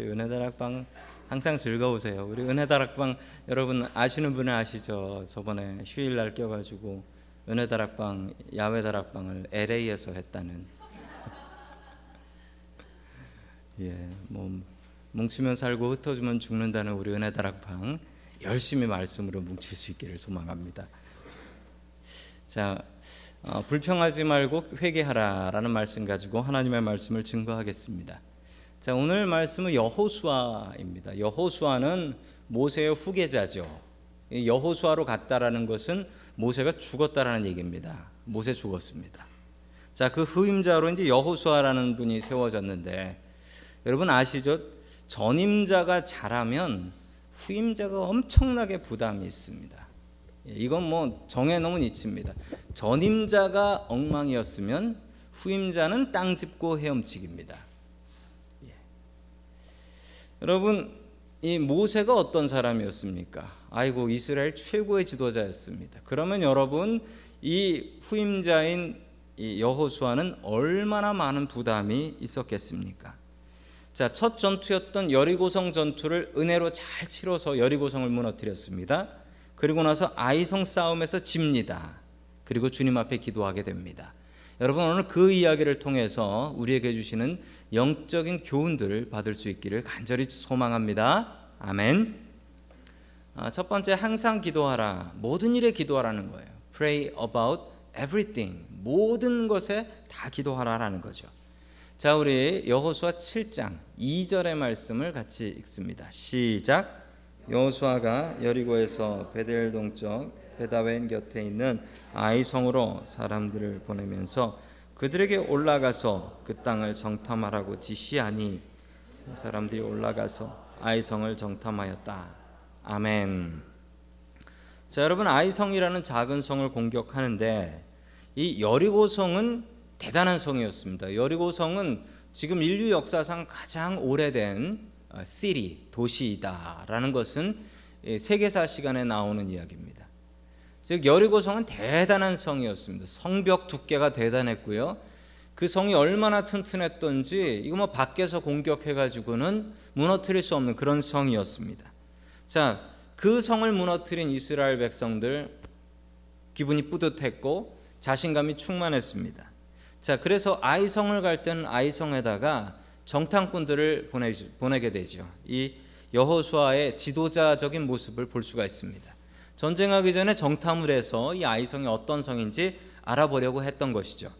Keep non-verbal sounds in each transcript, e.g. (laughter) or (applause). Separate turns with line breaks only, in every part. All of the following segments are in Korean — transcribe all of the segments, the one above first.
우리 은혜 다락방 항상 즐거우세요. 우리 은혜 다락방 여러분 아시는 분은 아시죠? 저번에 휴일 날 껴가지고 은혜 다락방 야외 다락방을 LA에서 했다는. (laughs) 예, 뭐 뭉치면 살고 흩어지면 죽는다는 우리 은혜 다락방 열심히 말씀으로 뭉칠 수 있기를 소망합니다. 자, 어, 불평하지 말고 회개하라라는 말씀 가지고 하나님의 말씀을 증거하겠습니다. 자, 오늘 말씀은 여호수아입니다. 여호수아는 모세의 후계자죠. 여호수아로 갔다라는 것은 모세가 죽었다라는 얘기입니다. 모세 죽었습니다. 자, 그 후임자로 이제 여호수아라는 분이 세워졌는데 여러분 아시죠? 전임자가 잘하면 후임자가 엄청나게 부담이 있습니다. 예, 이건 뭐 정해놓은 이치입니다. 전임자가 엉망이었으면 후임자는 땅 짚고 헤엄치기입니다. 여러분 이 모세가 어떤 사람이었습니까? 아이고 이스라엘 최고의 지도자였습니다. 그러면 여러분 이 후임자인 이 여호수아는 얼마나 많은 부담이 있었겠습니까? 자, 첫 전투였던 여리고성 전투를 은혜로 잘 치러서 여리고성을 무너뜨렸습니다. 그리고 나서 아이성 싸움에서 집니다. 그리고 주님 앞에 기도하게 됩니다. 여러분 오늘 그 이야기를 통해서 우리에게 주시는 영적인 교훈들을 받을 수 있기를 간절히 소망합니다. 아멘. 아, 첫 번째 항상 기도하라. 모든 일에 기도하라는 거예요. Pray about everything. 모든 것에 다 기도하라라는 거죠. 자, 우리 여호수아 7장 2절의 말씀을 같이 읽습니다. 시작. 여호수아가 여리고에서 베델 동쪽 베다웬 곁에 있는 아이성으로 사람들을 보내면서 그들에게 올라가서 그 땅을 정탐하라고 지시하니 사람들이 올라가서 아이성을 정탐하였다. 아멘. 자, 여러분 아이성이라는 작은 성을 공격하는데 이 여리고 성은 대단한 성이었습니다. 여리고 성은 지금 인류 역사상 가장 오래된 어, 시리 도시이다라는 것은 예, 세계사 시간에 나오는 이야기입니다. 즉 여리고성은 대단한 성이었습니다. 성벽 두께가 대단했고요. 그 성이 얼마나 튼튼했던지 이거 뭐 밖에서 공격해 가지고는 무너뜨릴 수 없는 그런 성이었습니다. 자, 그 성을 무너뜨린 이스라엘 백성들 기분이 뿌듯했고 자신감이 충만했습니다. 자, 그래서 아이성을 갈 때는 아이성에다가 정탐꾼들을 보내, 보내게 되죠. 이 여호수아의 지도자적인 모습을 볼 수가 있습니다. 전쟁하기 전에 정탐을 해서 이 아이성이 어떤 성인지 알아보려고 했던 것이죠.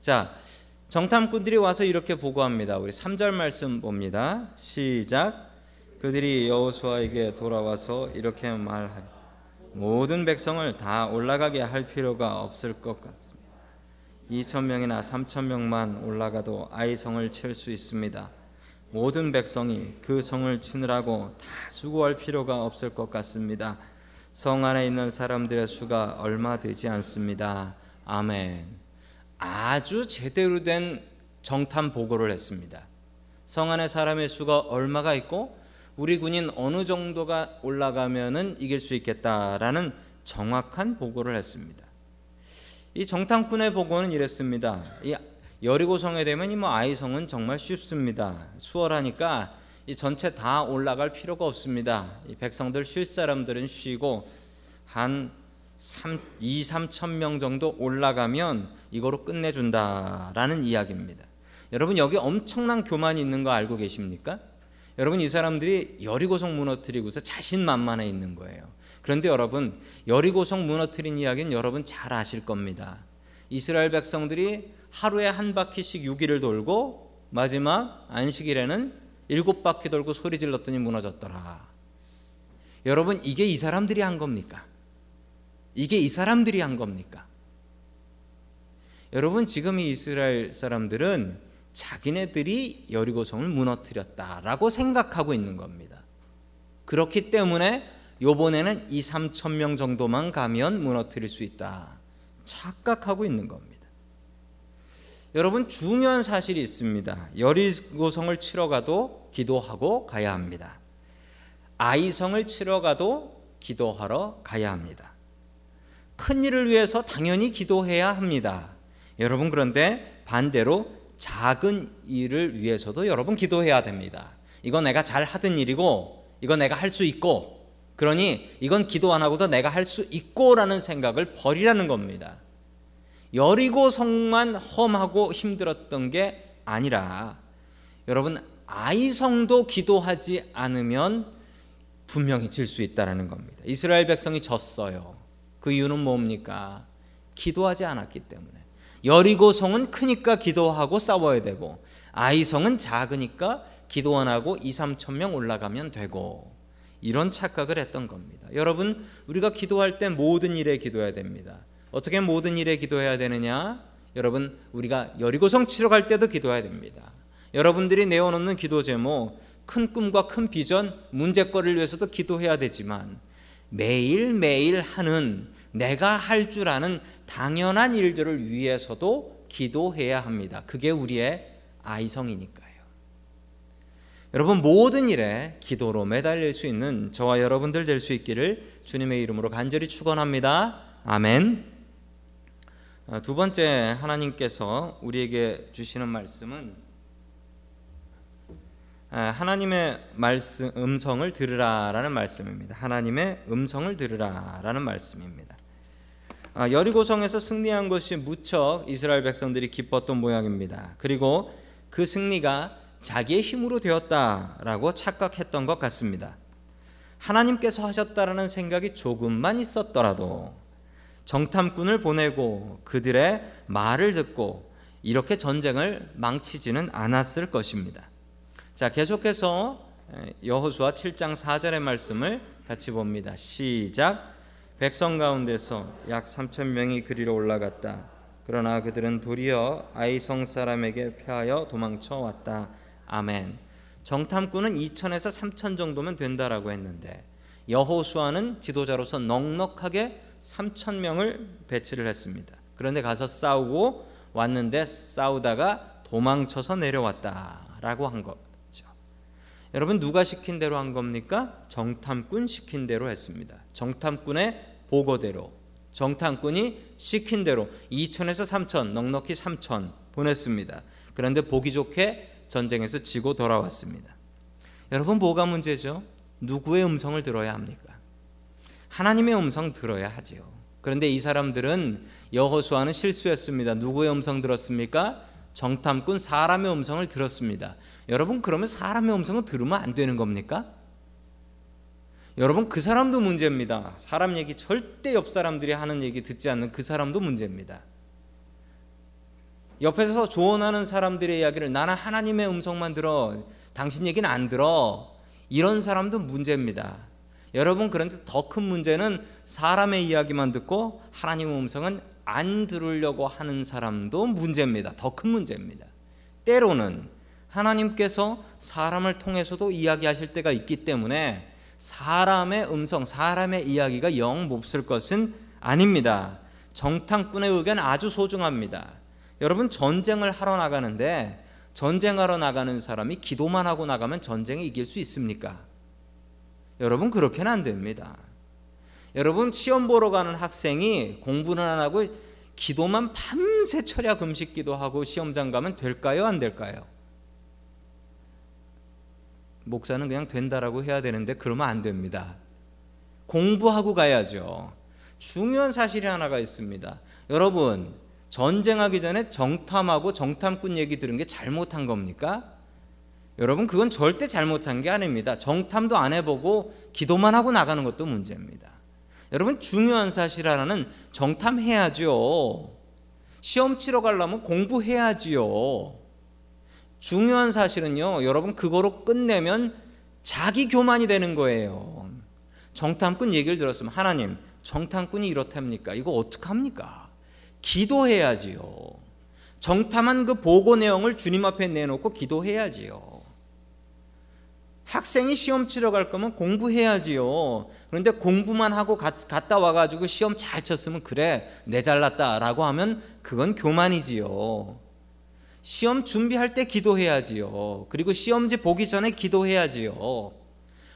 자, 정탐꾼들이 와서 이렇게 보고합니다. 우리 3절 말씀 봅니다. 시작. 그들이 여호수아에게 돌아와서 이렇게 말하여 모든 백성을 다 올라가게 할 필요가 없을 것 같습니다. 2천 명이나 3천 명만 올라가도 아이성을 칠 수 있습니다. 모든 백성이 그 성을 치느라고 다 수고할 필요가 없을 것 같습니다. 성 안에 있는 사람들의 수가 얼마 되지 않습니다. 아멘. 아주 제대로 된 정탐 보고를 했습니다. 성 안에 사람의 수가 얼마가 있고 우리 군인 어느 정도가 올라가면은 이길 수 있겠다라는 정확한 보고를 했습니다. 이 정탐꾼의 보고는 이랬습니다. 이 여리고성에 되면 이뭐 아이성은 정말 쉽습니다. 수월하니까 이 전체 다 올라갈 필요가 없습니다. 백성들 쉴 사람들은 쉬고 한 3, 2, 3천 명 정도 올라가면 이거로 끝내준다라는 이야기입니다. 여러분 여기 엄청난 교만이 있는 거 알고 계십니까? 여러분 이 사람들이 여리고성 무너뜨리고서 자신만만해 있는 거예요. 그런데 여러분 여리고성 무너뜨린 이야기는 여러분 잘 아실 겁니다. 이스라엘 백성들이 하루에 한 바퀴씩 6일을 돌고 마지막 안식일에는 일곱 바퀴 돌고 소리 질렀더니 무너졌더라. 여러분 이게 이 사람들이 한 겁니까? 이게 이 사람들이 한 겁니까? 여러분 지금 이 이스라엘 사람들은 자기네들이 여리고성을 무너뜨렸다라고 생각하고 있는 겁니다. 그렇기 때문에 요번에는 2, 3천 명 정도만 가면 무너뜨릴 수 있다. 착각하고 있는 겁니다. 여러분 중요한 사실이 있습니다. 여리고성을 치러 가도 기도하고 가야 합니다. 아이성을 치러 가도 기도하러 가야 합니다. 큰 일을 위해서 당연히 기도해야 합니다. 여러분 그런데 반대로 작은 일을 위해서도 여러분 기도해야 됩니다. 이건 내가 잘 하던 일이고 이건 내가 할 수 있고 그러니 이건 기도 안 하고도 내가 할 수 있고라는 생각을 버리라는 겁니다. 여리고 성만 험하고 힘들었던 게 아니라 여러분 아이성도 기도하지 않으면 분명히 질 수 있다라는 겁니다. 이스라엘 백성이 졌어요. 그 이유는 뭡니까? 기도하지 않았기 때문에. 여리고 성은 크니까 기도하고 싸워야 되고 아이성은 작으니까 기도 안 하고 2, 3천 명 올라가면 되고 이런 착각을 했던 겁니다. 여러분, 우리가 기도할 때 모든 일에 기도해야 됩니다. 어떻게 모든 일에 기도해야 되느냐? 여러분, 우리가 여리고성 치러 갈 때도 기도해야 됩니다. 여러분들이 내어놓는 기도 제목, 큰 꿈과 큰 비전, 문제거리를 위해서도 기도해야 되지만 매일매일 하는 내가 할줄 아는 당연한 일들을 위해서도 기도해야 합니다. 그게 우리의 아이성이니까요. 여러분 모든 일에 기도로 매달릴 수 있는 저와 여러분들 될 수 있기를 주님의 이름으로 간절히 축원합니다. 아멘. 어, 두 번째 하나님께서 우리에게 주시는 말씀은 아, 하나님의 말씀 음성을 들으라라는 말씀입니다. 하나님의 음성을 들으라라는 말씀입니다. 아, 여리고성에서 승리한 것이 무척 이스라엘 백성들이 기뻤던 모양입니다. 그리고 그 승리가 자기의 힘으로 되었다라고 착각했던 것 같습니다. 하나님께서 하셨다라는 생각이 조금만 있었더라도 정탐꾼을 보내고 그들의 말을 듣고 이렇게 전쟁을 망치지는 않았을 것입니다. 자, 계속해서 여호수아 7장 4절의 말씀을 같이 봅니다. 시작. 백성 가운데서 약 3천 명이 그리로 올라갔다. 그러나 그들은 도리어 아이성 사람에게 패하여 도망쳐 왔다. 아멘. 정탐꾼은 2천에서 3천 정도면 된다라고 했는데 여호수아는 지도자로서 넉넉하게 3천 명을 배치를 했습니다. 그런데 가서 싸우고 왔는데 싸우다가 도망쳐서 내려왔다라고 한 거죠. 여러분 누가 시킨 대로 한 겁니까? 정탐꾼 시킨 대로 했습니다. 정탐꾼의 보고대로 정탐꾼이 시킨 대로 2천에서 3천 넉넉히 3천 보냈습니다. 그런데 보기 좋게 전쟁에서 지고 돌아왔습니다. 여러분 뭐가 문제죠? 누구의 음성을 들어야 합니까? 하나님의 음성 들어야 하지요. 그런데 이 사람들은 여호수아는 실수했습니다. 누구의 음성 들었습니까? 정탐꾼 사람의 음성을 들었습니다. 여러분 그러면 사람의 음성은 들으면 안 되는 겁니까? 여러분 그 사람도 문제입니다. 사람 얘기 절대 옆 사람들이 하는 얘기 듣지 않는 그 사람도 문제입니다. 옆에서 조언하는 사람들의 이야기를 나는 하나님의 음성만 들어 당신 얘기는 안 들어 이런 사람도 문제입니다. 여러분 그런데 더 큰 문제는 사람의 이야기만 듣고 하나님의 음성은 안 들으려고 하는 사람도 문제입니다. 더 큰 문제입니다. 때로는 하나님께서 사람을 통해서도 이야기하실 때가 있기 때문에 사람의 음성, 사람의 이야기가 영 몹쓸 것은 아닙니다. 정탐꾼의 의견 아주 소중합니다. 여러분 전쟁을 하러 나가는데 전쟁하러 나가는 사람이 기도만 하고 나가면 전쟁에 이길 수 있습니까? 여러분 그렇게는 안 됩니다. 여러분 시험 보러 가는 학생이 공부는 안 하고 기도만 밤새 철야 금식 기도하고 시험장 가면 될까요? 안 될까요? 목사는 그냥 된다라고 해야 되는데 그러면 안 됩니다. 공부하고 가야죠. 중요한 사실이 하나가 있습니다. 여러분, 전쟁하기 전에 정탐하고 정탐꾼 얘기 들은 게 잘못한 겁니까? 여러분 그건 절대 잘못한 게 아닙니다. 정탐도 안 해보고 기도만 하고 나가는 것도 문제입니다. 여러분 중요한 사실 하나는 정탐해야지요. 시험 치러 가려면 공부해야지요. 중요한 사실은요. 여러분 그거로 끝내면 자기 교만이 되는 거예요. 정탐꾼 얘기를 들었으면 하나님 정탐꾼이 이렇답니까? 이거 어떡합니까? 기도해야지요. 정탐한 그 보고 내용을 주님 앞에 내놓고 기도해야지요. 학생이 시험 치러 갈 거면 공부해야지요. 그런데 공부만 하고 갔다 와가지고 시험 잘 쳤으면 그래, 내 잘났다라고 하면 그건 교만이지요. 시험 준비할 때 기도해야지요. 그리고 시험지 보기 전에 기도해야지요.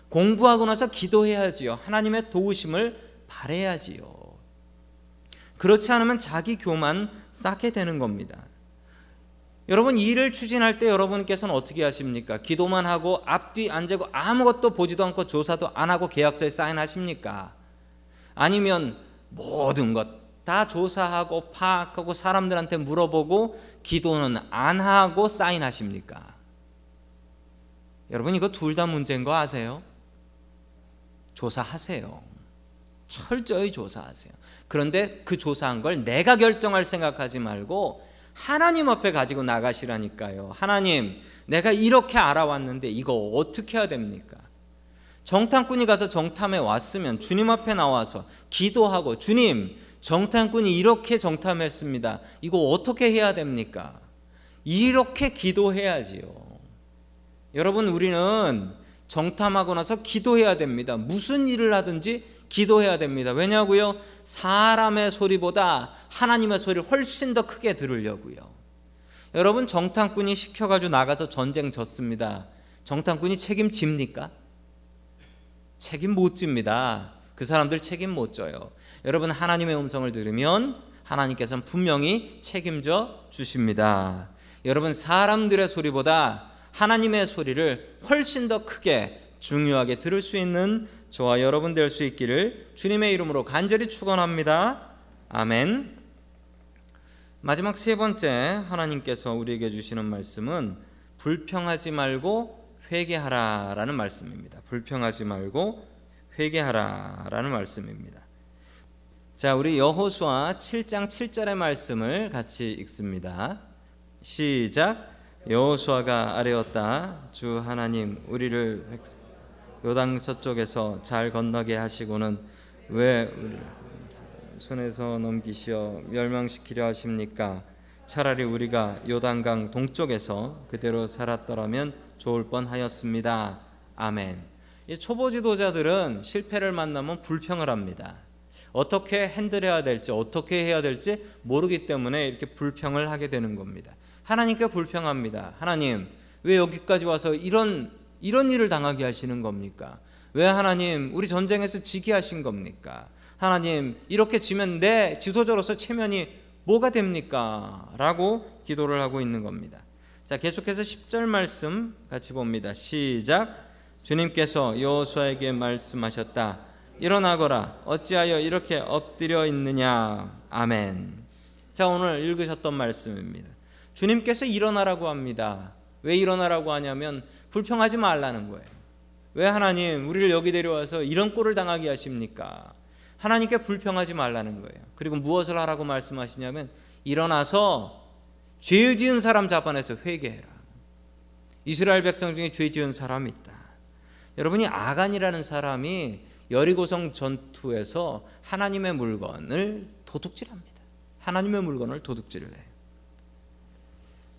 공부하고 나서 기도해야지요. 하나님의 도우심을 바래야지요. 그렇지 않으면 자기 교만 쌓게 되는 겁니다. 여러분 일을 추진할 때 여러분께서는 어떻게 하십니까? 기도만 하고 앞뒤 안 재고 아무것도 보지도 않고 조사도 안 하고 계약서에 사인하십니까? 아니면 모든 것 다 조사하고 파악하고 사람들한테 물어보고 기도는 안 하고 사인하십니까? 여러분 이거 둘 다 문제인 거 아세요? 조사하세요. 철저히 조사하세요. 그런데 그 조사한 걸 내가 결정할 생각하지 말고 하나님 앞에 가지고 나가시라니까요. 하나님, 내가 이렇게 알아왔는데 이거 어떻게 해야 됩니까? 정탐꾼이 가서 정탐에 왔으면 주님 앞에 나와서 기도하고 주님, 정탐꾼이 이렇게 정탐했습니다. 이거 어떻게 해야 됩니까? 이렇게 기도해야지요. 여러분, 우리는 정탐하고 나서 기도해야 됩니다. 무슨 일을 하든지 기도해야 됩니다. 왜냐고요? 사람의 소리보다 하나님의 소리를 훨씬 더 크게 들으려고요. 여러분 정탐꾼이 시켜가지고 나가서 전쟁 졌습니다. 정탐꾼이 책임집니까? 책임 못 집니다. 그 사람들 책임 못 져요. 여러분 하나님의 음성을 들으면 하나님께서는 분명히 책임져 주십니다. 여러분 사람들의 소리보다 하나님의 소리를 훨씬 더 크게 중요하게 들을 수 있는 저와 여러분 될 수 있기를 주님의 이름으로 간절히 축원합니다. 아멘. 마지막 세 번째 하나님께서 우리에게 주시는 말씀은 불평하지 말고 회개하라라는 말씀입니다. 불평하지 말고 회개하라라는 말씀입니다. 자, 우리 여호수아 7장 7절의 말씀을 같이 읽습니다. 시작 여호수아가 아뢰었다 주 하나님 우리를 요당 서쪽에서 잘 건너게 하시고는 왜 손에서 넘기시어 멸망시키려 하십니까? 차라리 우리가 요단강 동쪽에서 그대로 살았더라면 좋을 뻔하였습니다. 아멘. 이 초보 지도자들은 실패를 만나면 불평을 합니다. 어떻게 핸들해야 될지 어떻게 해야 될지 모르기 때문에 이렇게 불평을 하게 되는 겁니다. 하나님께 불평합니다. 하나님, 왜 여기까지 와서 이런 이런 일을 당하게 하시는 겁니까? 왜 하나님 우리 전쟁에서 지게 하신 겁니까? 하나님 이렇게 지면 내 지도자로서 체면이 뭐가 됩니까? 라고 기도를 하고 있는 겁니다. 자, 계속해서 10절 말씀 같이 봅니다. 시작. 주님께서 여호수아에게 말씀하셨다. 일어나거라. 어찌하여 이렇게 엎드려 있느냐. 아멘. 자, 오늘 읽으셨던 말씀입니다. 주님께서 일어나라고 합니다. 왜 일어나라고 하냐면 불평하지 말라는 거예요. 왜 하나님 우리를 여기 데려와서 이런 꼴을 당하게 하십니까? 하나님께 불평하지 말라는 거예요. 그리고 무엇을 하라고 말씀하시냐면 일어나서 죄 지은 사람 잡아내서 회개해라. 이스라엘 백성 중에 죄 지은 사람이 있다. 여러분이 아간이라는 사람이 여리고성 전투에서 하나님의 물건을 도둑질합니다. 하나님의 물건을 도둑질을 해요.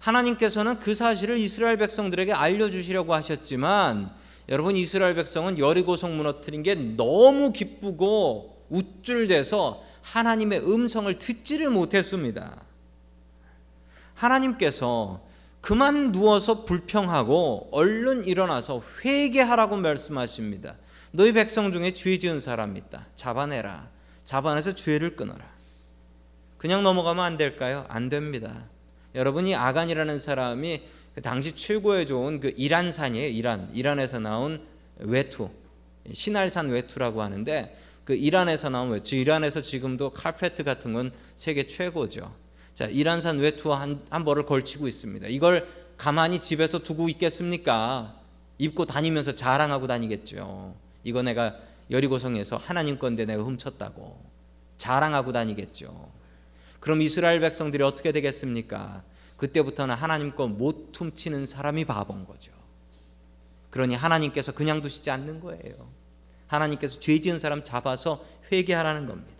하나님께서는 그 사실을 이스라엘 백성들에게 알려주시려고 하셨지만 여러분 이스라엘 백성은 여리고성 무너뜨린 게 너무 기쁘고 우쭐대서 하나님의 음성을 듣지를 못했습니다. 하나님께서 그만 누워서 불평하고 얼른 일어나서 회개하라고 말씀하십니다. 너희 백성 중에 죄 지은 사람 있다. 잡아내라. 잡아내서 죄를 끊어라. 그냥 넘어가면 안 될까요? 안 됩니다. 여러분이 아간이라는 사람이 그 당시 최고의 좋은 그 이란산이에요. 이란. 이란에서 나온 외투. 신할산 외투라고 하는데 그 이란에서 나온 외투. 이란에서 지금도 카페트 같은 건 세계 최고죠. 자, 이란산 외투 한, 한 벌을 걸치고 있습니다. 이걸 가만히 집에서 두고 있겠습니까? 입고 다니면서 자랑하고 다니겠죠. 이거 내가 여리고성에서 하나님 건데 내가 훔쳤다고 자랑하고 다니겠죠. 그럼 이스라엘 백성들이 어떻게 되겠습니까? 그때부터는 하나님 거못 훔치는 사람이 바본 거죠. 그러니 하나님께서 그냥 두시지 않는 거예요. 하나님께서 죄 지은 사람 잡아서 회개하라는 겁니다.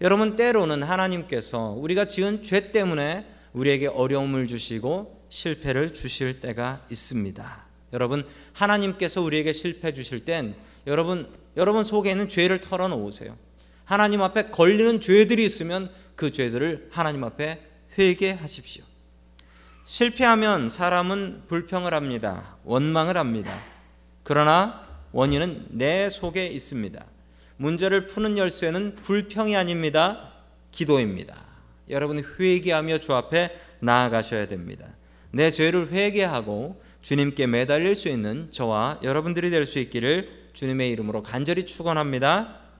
여러분 때로는 하나님께서 우리가 지은 죄 때문에 우리에게 어려움을 주시고 실패를 주실 때가 있습니다. 여러분 하나님께서 우리에게 실패 주실 땐 여러분 여러분 속에 있는 죄를 털어놓으세요. 하나님 앞에 걸리는 죄들이 있으면 그 죄들을 하나님 앞에 회개하십시오. 실패하면 사람은 불평을 합니다. 원망을 합니다. 그러나 원인은 내 속에 있습니다. 문제를 푸는 열쇠는 불평이 아닙니다. 기도입니다. 여러분 회개하며 주 앞에 나아가셔야 됩니다. 내 죄를 회개하고 주님께 매달릴 수 있는 저와 여러분들이 될 수 있기를 주님의 이름으로 간절히 축원합니다.